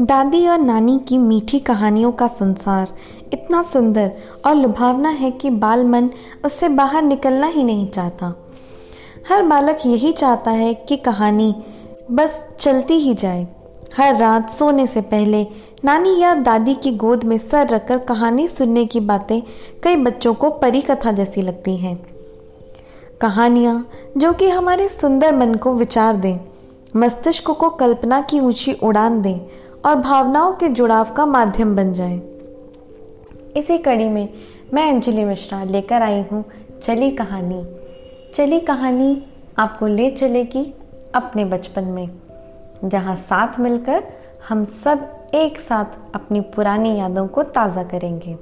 दादी और नानी की मीठी कहानियों का संसार इतना सुंदर और लुभावना है कि बाल मन उससे बाहर निकलना ही नहीं चाहता। हर बालक यही चाहता है कि कहानी बस चलती ही जाए। हर रात सोने से पहले नानी या दादी की गोद में सर रखकर कहानी सुनने की बातें कई बच्चों को परी कथा जैसी लगती हैं। कहानियाँ जो कि हमारे सुंदर मन को विचार दें, मस्तिष्क को कल्पना की ऊँची उड़ान दें और भावनाओं के जुड़ाव का माध्यम बन जाए। इसी कड़ी में मैं अंजलि मिश्रा लेकर आई हूँ चली कहानी। चली कहानी आपको ले चलेगी अपने बचपन में, जहाँ साथ मिलकर हम सब एक साथ अपनी पुरानी यादों को ताज़ा करेंगे।